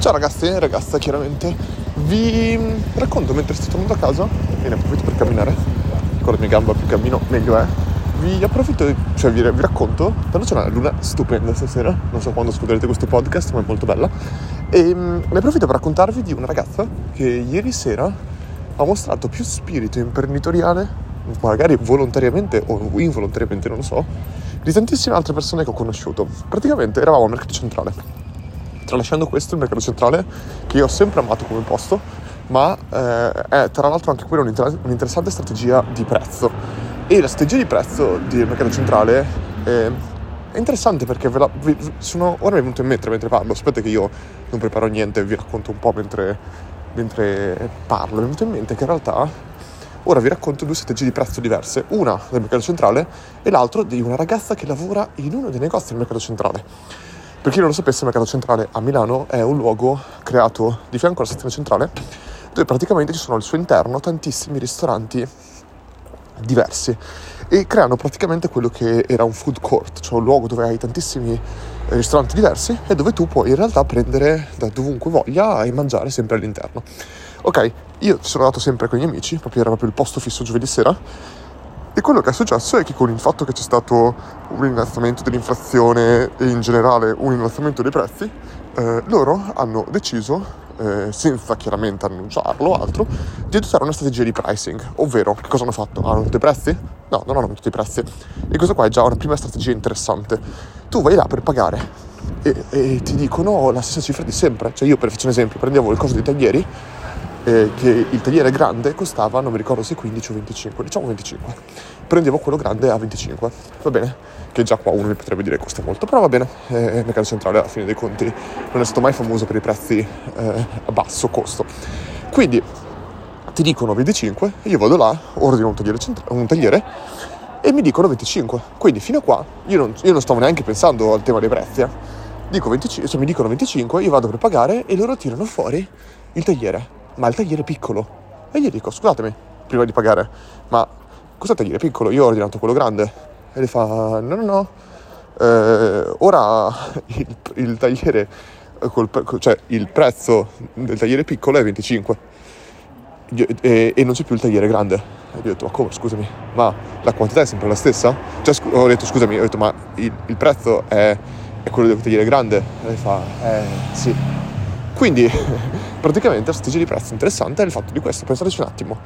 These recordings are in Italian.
Ciao ragazzi e ragazze, chiaramente vi racconto mentre sto tornando a casa e ne approfitto per camminare, con la mia gamba più cammino meglio è. Vi approfitto, cioè vi, vi racconto, tanto c'è una luna stupenda stasera, non so quando ascolterete questo podcast, ma è molto bella. E ne approfitto per raccontarvi di una ragazza che ieri sera ha mostrato più spirito imprenditoriale, magari volontariamente o involontariamente, non lo so, di tantissime altre persone che ho conosciuto. Praticamente eravamo al mercato centrale tralasciando questo il mercato centrale che io ho sempre amato come posto ma eh, è tra l'altro anche quella un'inter- un'interessante strategia di prezzo e la strategia di prezzo del mercato centrale eh, è interessante perché ve la, vi, sono, ora mi è venuto in mente mentre parlo aspetta che io non preparo niente vi racconto un po' mentre, mentre parlo mi è venuto in mente che in realtà Ora vi racconto due strategie di prezzo diverse, una del mercato centrale e l'altra di una ragazza che lavora in uno dei negozi del mercato centrale. Per chi non lo sapesse, il mercato centrale a Milano è un luogo creato di fianco alla stazione centrale dove praticamente ci sono al suo interno tantissimi ristoranti diversi e creano praticamente quello che era un food court, cioè un luogo dove hai tantissimi eh, ristoranti diversi e dove tu puoi in realtà prendere da dovunque voglia e mangiare sempre all'interno. Ok, io ci sono andato sempre con i miei amici, proprio era proprio il posto fisso giovedì sera quello che è successo è che con il fatto che c'è stato un innalzamento dell'inflazione e in generale un innalzamento dei prezzi, eh, loro hanno deciso, eh, senza chiaramente annunciarlo o altro, di adottare una strategia di pricing, ovvero che cosa hanno fatto? Hanno aumentato i prezzi? No, non hanno aumentato i prezzi. E questa qua è già una prima strategia interessante. Tu vai là per pagare e, e ti dicono la stessa cifra di sempre. Cioè io per faccio un esempio, prendevo il costo dei taglieri eh, che il tagliere grande costava, non mi ricordo se 15 o 25, diciamo 25. Prendevo quello grande a 25, va bene? Che già qua uno mi potrebbe dire costa molto, però va bene, eh, il mercato centrale alla fine dei conti non è stato mai famoso per i prezzi eh, a basso costo. Quindi ti dicono 25, io vado là, ordino un tagliere, centra- un tagliere e mi dicono 25. Quindi fino a qua io non, io non stavo neanche pensando al tema dei prezzi. Eh. Dico 25, cioè mi dicono 25, io vado per pagare e loro tirano fuori il tagliere ma il tagliere piccolo. E gli dico, scusatemi, prima di pagare, ma cosa tagliere piccolo? Io ho ordinato quello grande. E lei fa, no, no, no, eh, ora il, il tagliere, col, cioè il prezzo del tagliere piccolo è 25 e, e non c'è più il tagliere grande. E io ho detto, ma come, scusami, ma la quantità è sempre la stessa? Cioè, scu- ho detto, scusami, ho detto, ma il, il prezzo è, è, quello del tagliere grande? E lei fa, eh, sì. Quindi praticamente la strategia di prezzo interessante è il fatto di questo, pensateci un attimo,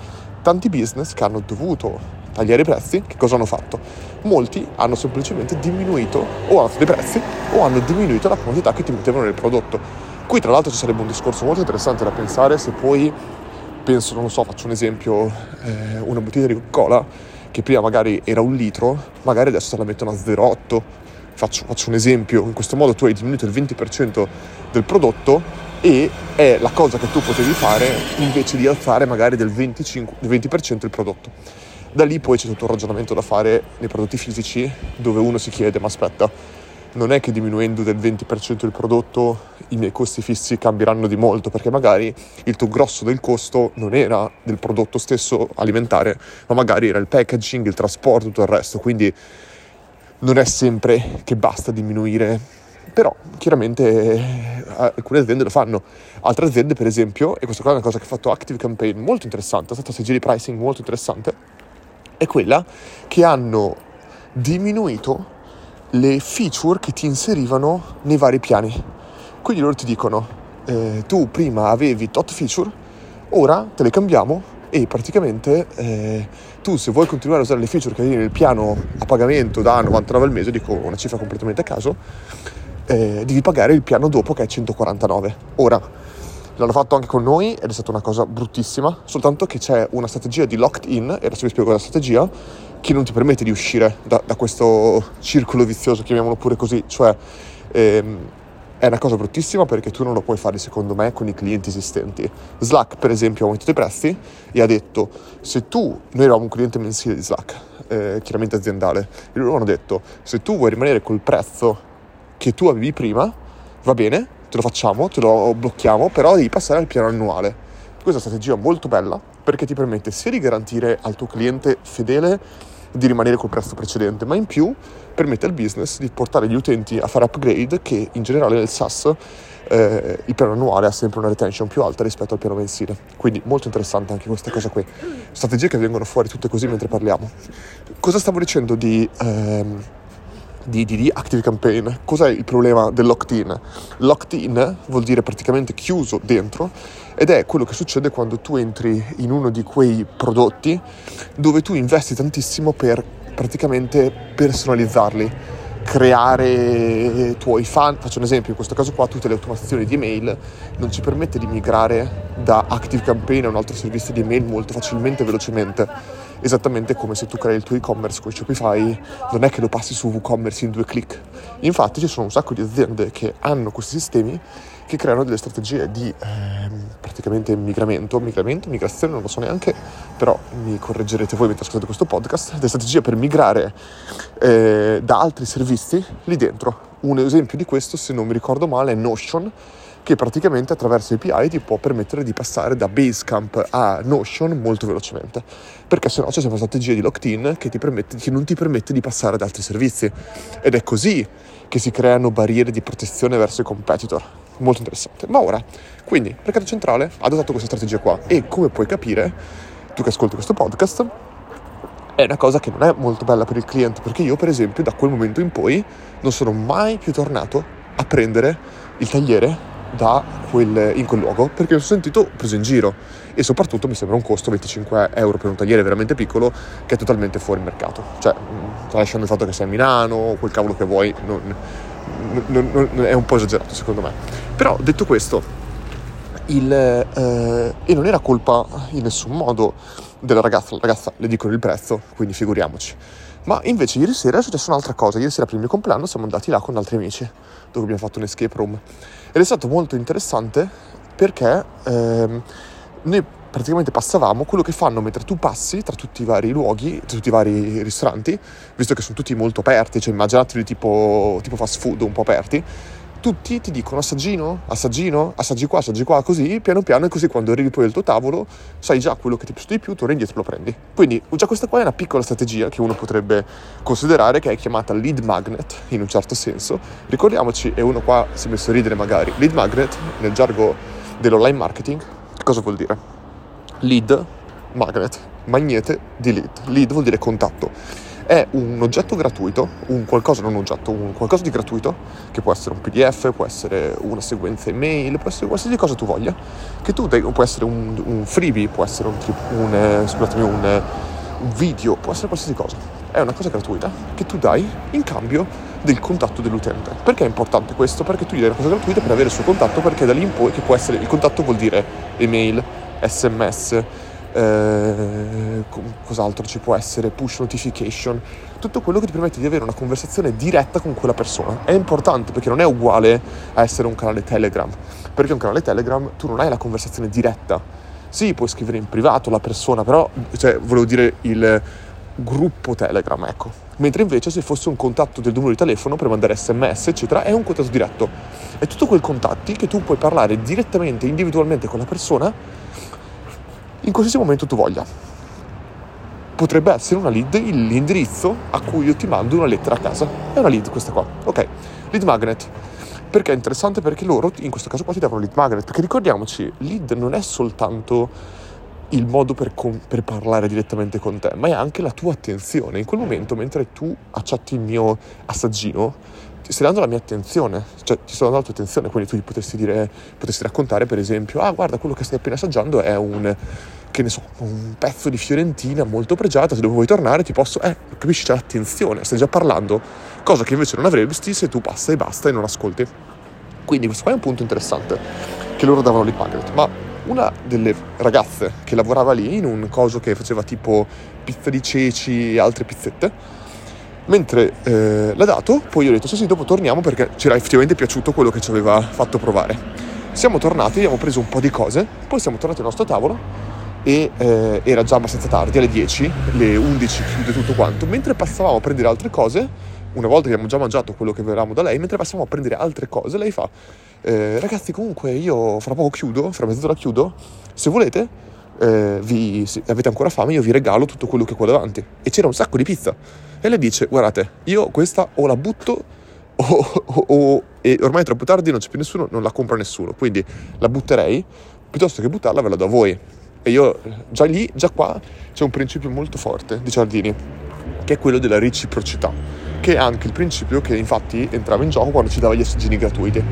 tanti business che hanno dovuto tagliare i prezzi, che cosa hanno fatto? Molti hanno semplicemente diminuito o alzato i prezzi o hanno diminuito la quantità che ti mettevano nel prodotto. Qui tra l'altro ci sarebbe un discorso molto interessante da pensare se poi penso, non lo so, faccio un esempio, eh, una bottiglia di Coca-Cola che prima magari era un litro, magari adesso te la mettono a 0,8. Faccio, faccio un esempio, in questo modo tu hai diminuito il 20% del prodotto e è la cosa che tu potevi fare invece di alzare magari del 25, del 20% il prodotto. Da lì poi c'è tutto un ragionamento da fare nei prodotti fisici dove uno si chiede ma aspetta, non è che diminuendo del 20% il prodotto i miei costi fissi cambieranno di molto perché magari il tuo grosso del costo non era del prodotto stesso alimentare ma magari era il packaging, il trasporto, tutto il resto quindi non è sempre che basta diminuire però chiaramente eh, alcune aziende lo fanno, altre aziende per esempio, e questa qua è una cosa che ha fatto Active Campaign molto interessante, è stata una strategia di pricing molto interessante, è quella che hanno diminuito le feature che ti inserivano nei vari piani. Quindi loro ti dicono, eh, tu prima avevi tot feature, ora te le cambiamo e praticamente eh, tu se vuoi continuare a usare le feature che hai nel piano a pagamento da 99 al mese, dico una cifra completamente a caso, eh, devi pagare il piano dopo che è 149. Ora, l'hanno fatto anche con noi ed è stata una cosa bruttissima, soltanto che c'è una strategia di locked in, e adesso vi spiego la strategia, che non ti permette di uscire da, da questo circolo vizioso, chiamiamolo pure così, cioè ehm, è una cosa bruttissima perché tu non lo puoi fare secondo me con i clienti esistenti. Slack per esempio ha aumentato i prezzi e ha detto se tu, noi eravamo un cliente mensile di Slack, eh, chiaramente aziendale, e loro hanno detto se tu vuoi rimanere col prezzo che tu avevi prima, va bene, te lo facciamo, te lo blocchiamo, però devi passare al piano annuale. Questa è strategia molto bella perché ti permette sia di garantire al tuo cliente fedele di rimanere col prezzo precedente, ma in più permette al business di portare gli utenti a fare upgrade che in generale nel SaaS eh, il piano annuale ha sempre una retention più alta rispetto al piano mensile. Quindi molto interessante anche questa cosa qui. Strategie che vengono fuori tutte così mentre parliamo. Cosa stavo dicendo di... Ehm, di, di, di, Active Campaign. Cos'è il problema dell'opt-in? L'opt-in vuol dire praticamente chiuso dentro ed è quello che succede quando tu entri in uno di quei prodotti dove tu investi tantissimo per praticamente personalizzarli creare tuoi fan. Faccio un esempio, in questo caso qua tutte le automazioni di email non ci permette di migrare da Active Campaign a un altro servizio di email molto facilmente e velocemente. Esattamente come se tu crei il tuo e-commerce con Shopify, non è che lo passi su WooCommerce in due clic. Infatti ci sono un sacco di aziende che hanno questi sistemi che creano delle strategie di eh, praticamente migramento, migramento, migrazione, non lo so neanche, però mi correggerete voi mentre ascoltate questo podcast, delle strategie per migrare eh, da altri servizi lì dentro. Un esempio di questo, se non mi ricordo male, è Notion, che praticamente attraverso API ti può permettere di passare da Basecamp a Notion molto velocemente, perché se no c'è una strategia di locked-in che, che non ti permette di passare ad altri servizi. Ed è così che si creano barriere di protezione verso i competitor molto interessante. Ma ora, quindi, il mercato centrale ha adottato questa strategia qua e come puoi capire, tu che ascolti questo podcast, è una cosa che non è molto bella per il cliente perché io per esempio da quel momento in poi non sono mai più tornato a prendere il tagliere quel, in quel luogo perché mi sono sentito preso in giro e soprattutto mi sembra un costo 25 euro per un tagliere veramente piccolo che è totalmente fuori mercato cioè lasciando il fatto che sei a Milano quel cavolo che vuoi non, non, non, è un po' esagerato secondo me. Però detto questo, il, eh, e non era colpa in nessun modo della ragazza, la ragazza le dicono il prezzo, quindi figuriamoci. Ma invece ieri sera è successa un'altra cosa, ieri sera per il mio compleanno siamo andati là con altri amici, dove abbiamo fatto un escape room. Ed è stato molto interessante perché ehm, noi praticamente passavamo quello che fanno mentre tu passi tra tutti i vari luoghi, tra tutti i vari ristoranti, visto che sono tutti molto aperti, cioè immaginateli tipo, tipo fast food un po' aperti, tutti ti dicono assaggino, assaggino, assaggi qua, assaggi qua, così piano piano e così quando arrivi poi al tuo tavolo sai già quello che ti piace di più, torni indietro e lo prendi. Quindi già questa qua è una piccola strategia che uno potrebbe considerare che è chiamata lead magnet in un certo senso. Ricordiamoci, e uno qua si è messo a ridere magari, lead magnet nel gergo dell'online marketing, cosa vuol dire? lead magnet, magnete di lead. Lead vuol dire contatto. È un oggetto gratuito, un qualcosa, non un oggetto, un qualcosa di gratuito, che può essere un PDF, può essere una sequenza email, può essere qualsiasi cosa tu voglia, che tu dai, può essere un, un freebie, può essere un, un, eh, un, un video, può essere qualsiasi cosa. È una cosa gratuita che tu dai in cambio del contatto dell'utente. Perché è importante questo? Perché tu gli dai una cosa gratuita per avere il suo contatto, perché da lì in poi, che può essere, il contatto vuol dire email, sms, eh, cos'altro ci può essere, push notification, tutto quello che ti permette di avere una conversazione diretta con quella persona. È importante perché non è uguale a essere un canale Telegram, perché un canale Telegram tu non hai la conversazione diretta. Sì, puoi scrivere in privato la persona, però, cioè, volevo dire il gruppo Telegram, ecco. Mentre invece se fosse un contatto del numero di telefono per mandare sms, eccetera, è un contatto diretto. È tutto quel contatti che tu puoi parlare direttamente, individualmente con la persona in qualsiasi momento tu voglia. Potrebbe essere una lead l'indirizzo a cui io ti mando una lettera a casa. È una lead questa qua. Ok, lead magnet. Perché è interessante? Perché loro in questo caso qua ti davano lead magnet. Perché ricordiamoci, lead non è soltanto il modo per, com- per, parlare direttamente con te, ma è anche la tua attenzione. In quel momento, mentre tu accetti il mio assaggino, ti stai dando la mia attenzione, cioè ti sto dando la tua attenzione, quindi tu gli potresti dire, potresti raccontare per esempio, ah guarda quello che stai appena assaggiando è un, che ne so, un pezzo di Fiorentina molto pregiata, se dove vuoi tornare ti posso, eh, capisci, c'è l'attenzione, stai già parlando, cosa che invece non avresti se tu passa e basta e non ascolti. Quindi questo qua è un punto interessante, che loro davano lì Magnet, ma una delle ragazze che lavorava lì in un coso che faceva tipo pizza di ceci e altre pizzette, Mentre eh, l'ha dato, poi io ho detto sì sì, dopo torniamo perché ci era effettivamente piaciuto quello che ci aveva fatto provare. Siamo tornati, abbiamo preso un po' di cose, poi siamo tornati al nostro tavolo e eh, era già abbastanza tardi, alle 10, le 11 chiude tutto quanto. Mentre passavamo a prendere altre cose, una volta che abbiamo già mangiato quello che avevamo da lei, mentre passavamo a prendere altre cose, lei fa, eh, ragazzi comunque io fra poco chiudo, fra mezz'ora chiudo, se volete eh, vi, avete ancora fame, io vi regalo tutto quello che ho qua davanti. E c'era un sacco di pizza. E lei dice, guardate, io questa o la butto o, o, o, e ormai è troppo tardi, non c'è più nessuno, non la compra nessuno, quindi la butterei, piuttosto che buttarla ve la do a voi. E io già lì, già qua c'è un principio molto forte di Giardini, che è quello della reciprocità, che è anche il principio che infatti entrava in gioco quando ci dava gli assaggini gratuiti.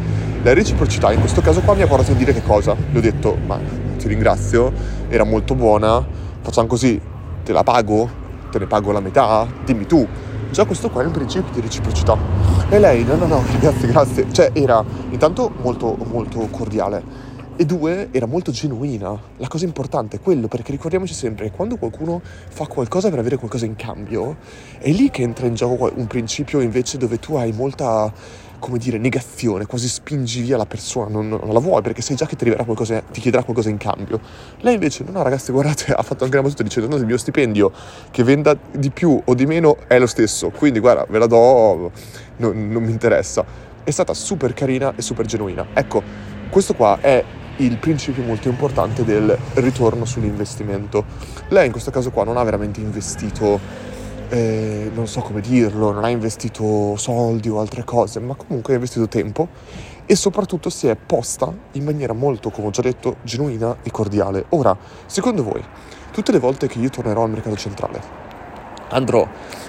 La reciprocità in questo caso qua mi ha portato a dire che cosa? Le ho detto, ma ti ringrazio, era molto buona, facciamo così, te la pago, te ne pago la metà, dimmi tu. Già questo qua è un principio di reciprocità. E lei, no, no, no, grazie, grazie. Cioè era intanto molto, molto cordiale e due, era molto genuina. La cosa importante è quello, perché ricordiamoci sempre che quando qualcuno fa qualcosa per avere qualcosa in cambio, è lì che entra in gioco un principio invece dove tu hai molta, come dire, negazione, quasi spingi via la persona, non, non la vuoi perché sai già che ti, qualcosa, ti chiederà qualcosa in cambio. Lei invece, no, no ragazzi, guardate, ha fatto anche la battuta dicendo, no, il mio stipendio che venda di più o di meno è lo stesso, quindi guarda, ve la do, non, non mi interessa. È stata super carina e super genuina. Ecco, questo qua è il principio molto importante del ritorno sull'investimento. Lei in questo caso qua non ha veramente investito, eh, non so come dirlo, non ha investito soldi o altre cose, ma comunque ha investito tempo e soprattutto si è posta in maniera molto, come ho già detto, genuina e cordiale. Ora, secondo voi, tutte le volte che io tornerò al mercato centrale, andrò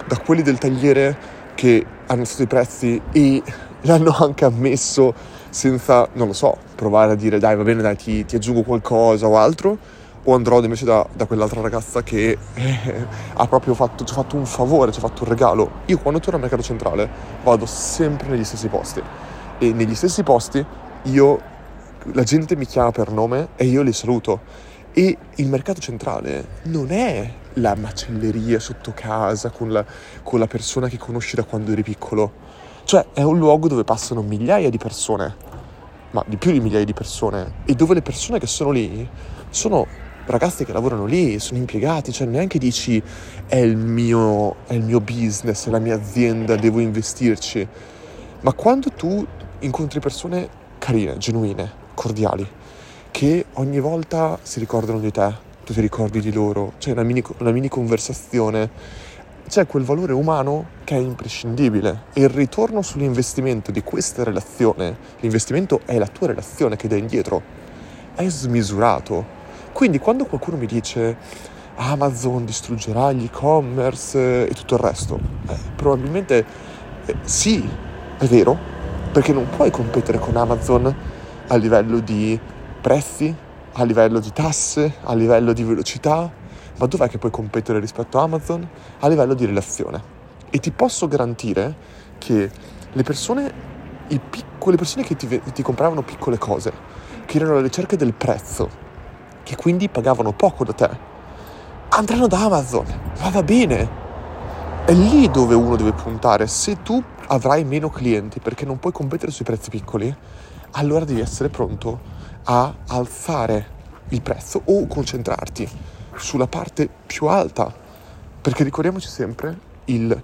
da quelli del tagliere che hanno stato i prezzi e l'hanno anche ammesso senza, non lo so, provare a dire dai va bene dai ti, ti aggiungo qualcosa o altro o andrò invece da, da quell'altra ragazza che eh, ha proprio fatto, ci ha fatto un favore, ci ha fatto un regalo. Io quando torno al mercato centrale vado sempre negli stessi posti e negli stessi posti io, la gente mi chiama per nome e io li saluto. E il mercato centrale non è la macelleria sotto casa con la, con la persona che conosci da quando eri piccolo cioè è un luogo dove passano migliaia di persone, ma di più di migliaia di persone, e dove le persone che sono lì sono ragazzi che lavorano lì, sono impiegati, cioè neanche dici è il mio, è il mio business, è la mia azienda, devo investirci. Ma quando tu incontri persone carine, genuine, cordiali, che ogni volta si ricordano di te, tu ti ricordi di loro, c'è una una mini conversazione c'è quel valore umano che è imprescindibile e il ritorno sull'investimento di questa relazione, l'investimento è la tua relazione che dai indietro, è smisurato. Quindi quando qualcuno mi dice Amazon distruggerà gli e-commerce e tutto il resto, eh, probabilmente eh, sì, è vero, perché non puoi competere con Amazon a livello di prezzi, a livello di tasse, a livello di velocità, ma dov'è che puoi competere rispetto a Amazon? A livello di relazione. E ti posso garantire che le persone, pic- le persone che ti, ti compravano piccole cose, che erano alla ricerca del prezzo, che quindi pagavano poco da te, andranno da Amazon, ma va bene. È lì dove uno deve puntare. Se tu avrai meno clienti perché non puoi competere sui prezzi piccoli, allora devi essere pronto a alzare il prezzo o concentrarti sulla parte più alta, perché ricordiamoci sempre, il,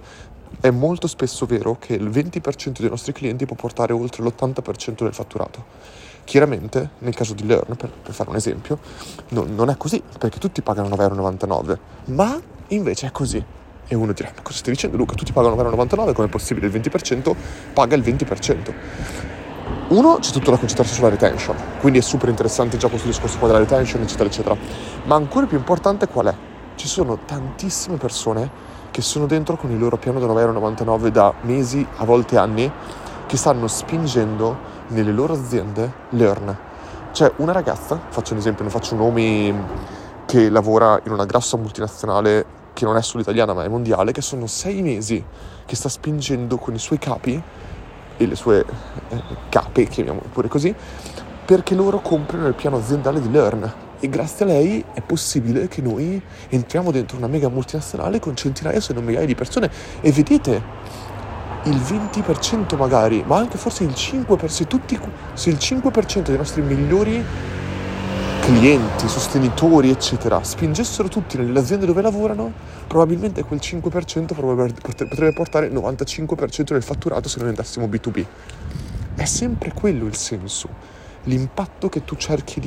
è molto spesso vero che il 20% dei nostri clienti può portare oltre l'80% del fatturato. Chiaramente, nel caso di Learn, per, per fare un esempio, no, non è così, perché tutti pagano 9,99€, ma invece è così. E uno dirà, cosa stai dicendo Luca? Tutti pagano 9,99€, come è possibile? Il 20% paga il 20%. Uno, c'è tutto da concentrarsi sulla retention, quindi è super interessante già questo discorso qua della retention, eccetera, eccetera. Ma ancora più importante qual è? Ci sono tantissime persone che sono dentro con il loro piano da 9,99€ da mesi, a volte anni, che stanno spingendo nelle loro aziende Learn. C'è una ragazza, faccio un esempio, ne faccio nomi, che lavora in una grossa multinazionale che non è solo italiana ma è mondiale, che sono sei mesi che sta spingendo con i suoi capi e le sue eh, cape, chiamiamole pure così, perché loro comprano il piano aziendale di Learn. E grazie a lei è possibile che noi entriamo dentro una mega multinazionale con centinaia se non migliaia di persone e vedete il 20% magari, ma anche forse il 5%, se, tutti, se il 5% dei nostri migliori clienti, sostenitori, eccetera, spingessero tutti nelle aziende dove lavorano, probabilmente quel 5% potrebbe portare il 95% del fatturato se noi andassimo B2B. È sempre quello il senso, l'impatto che tu cerchi di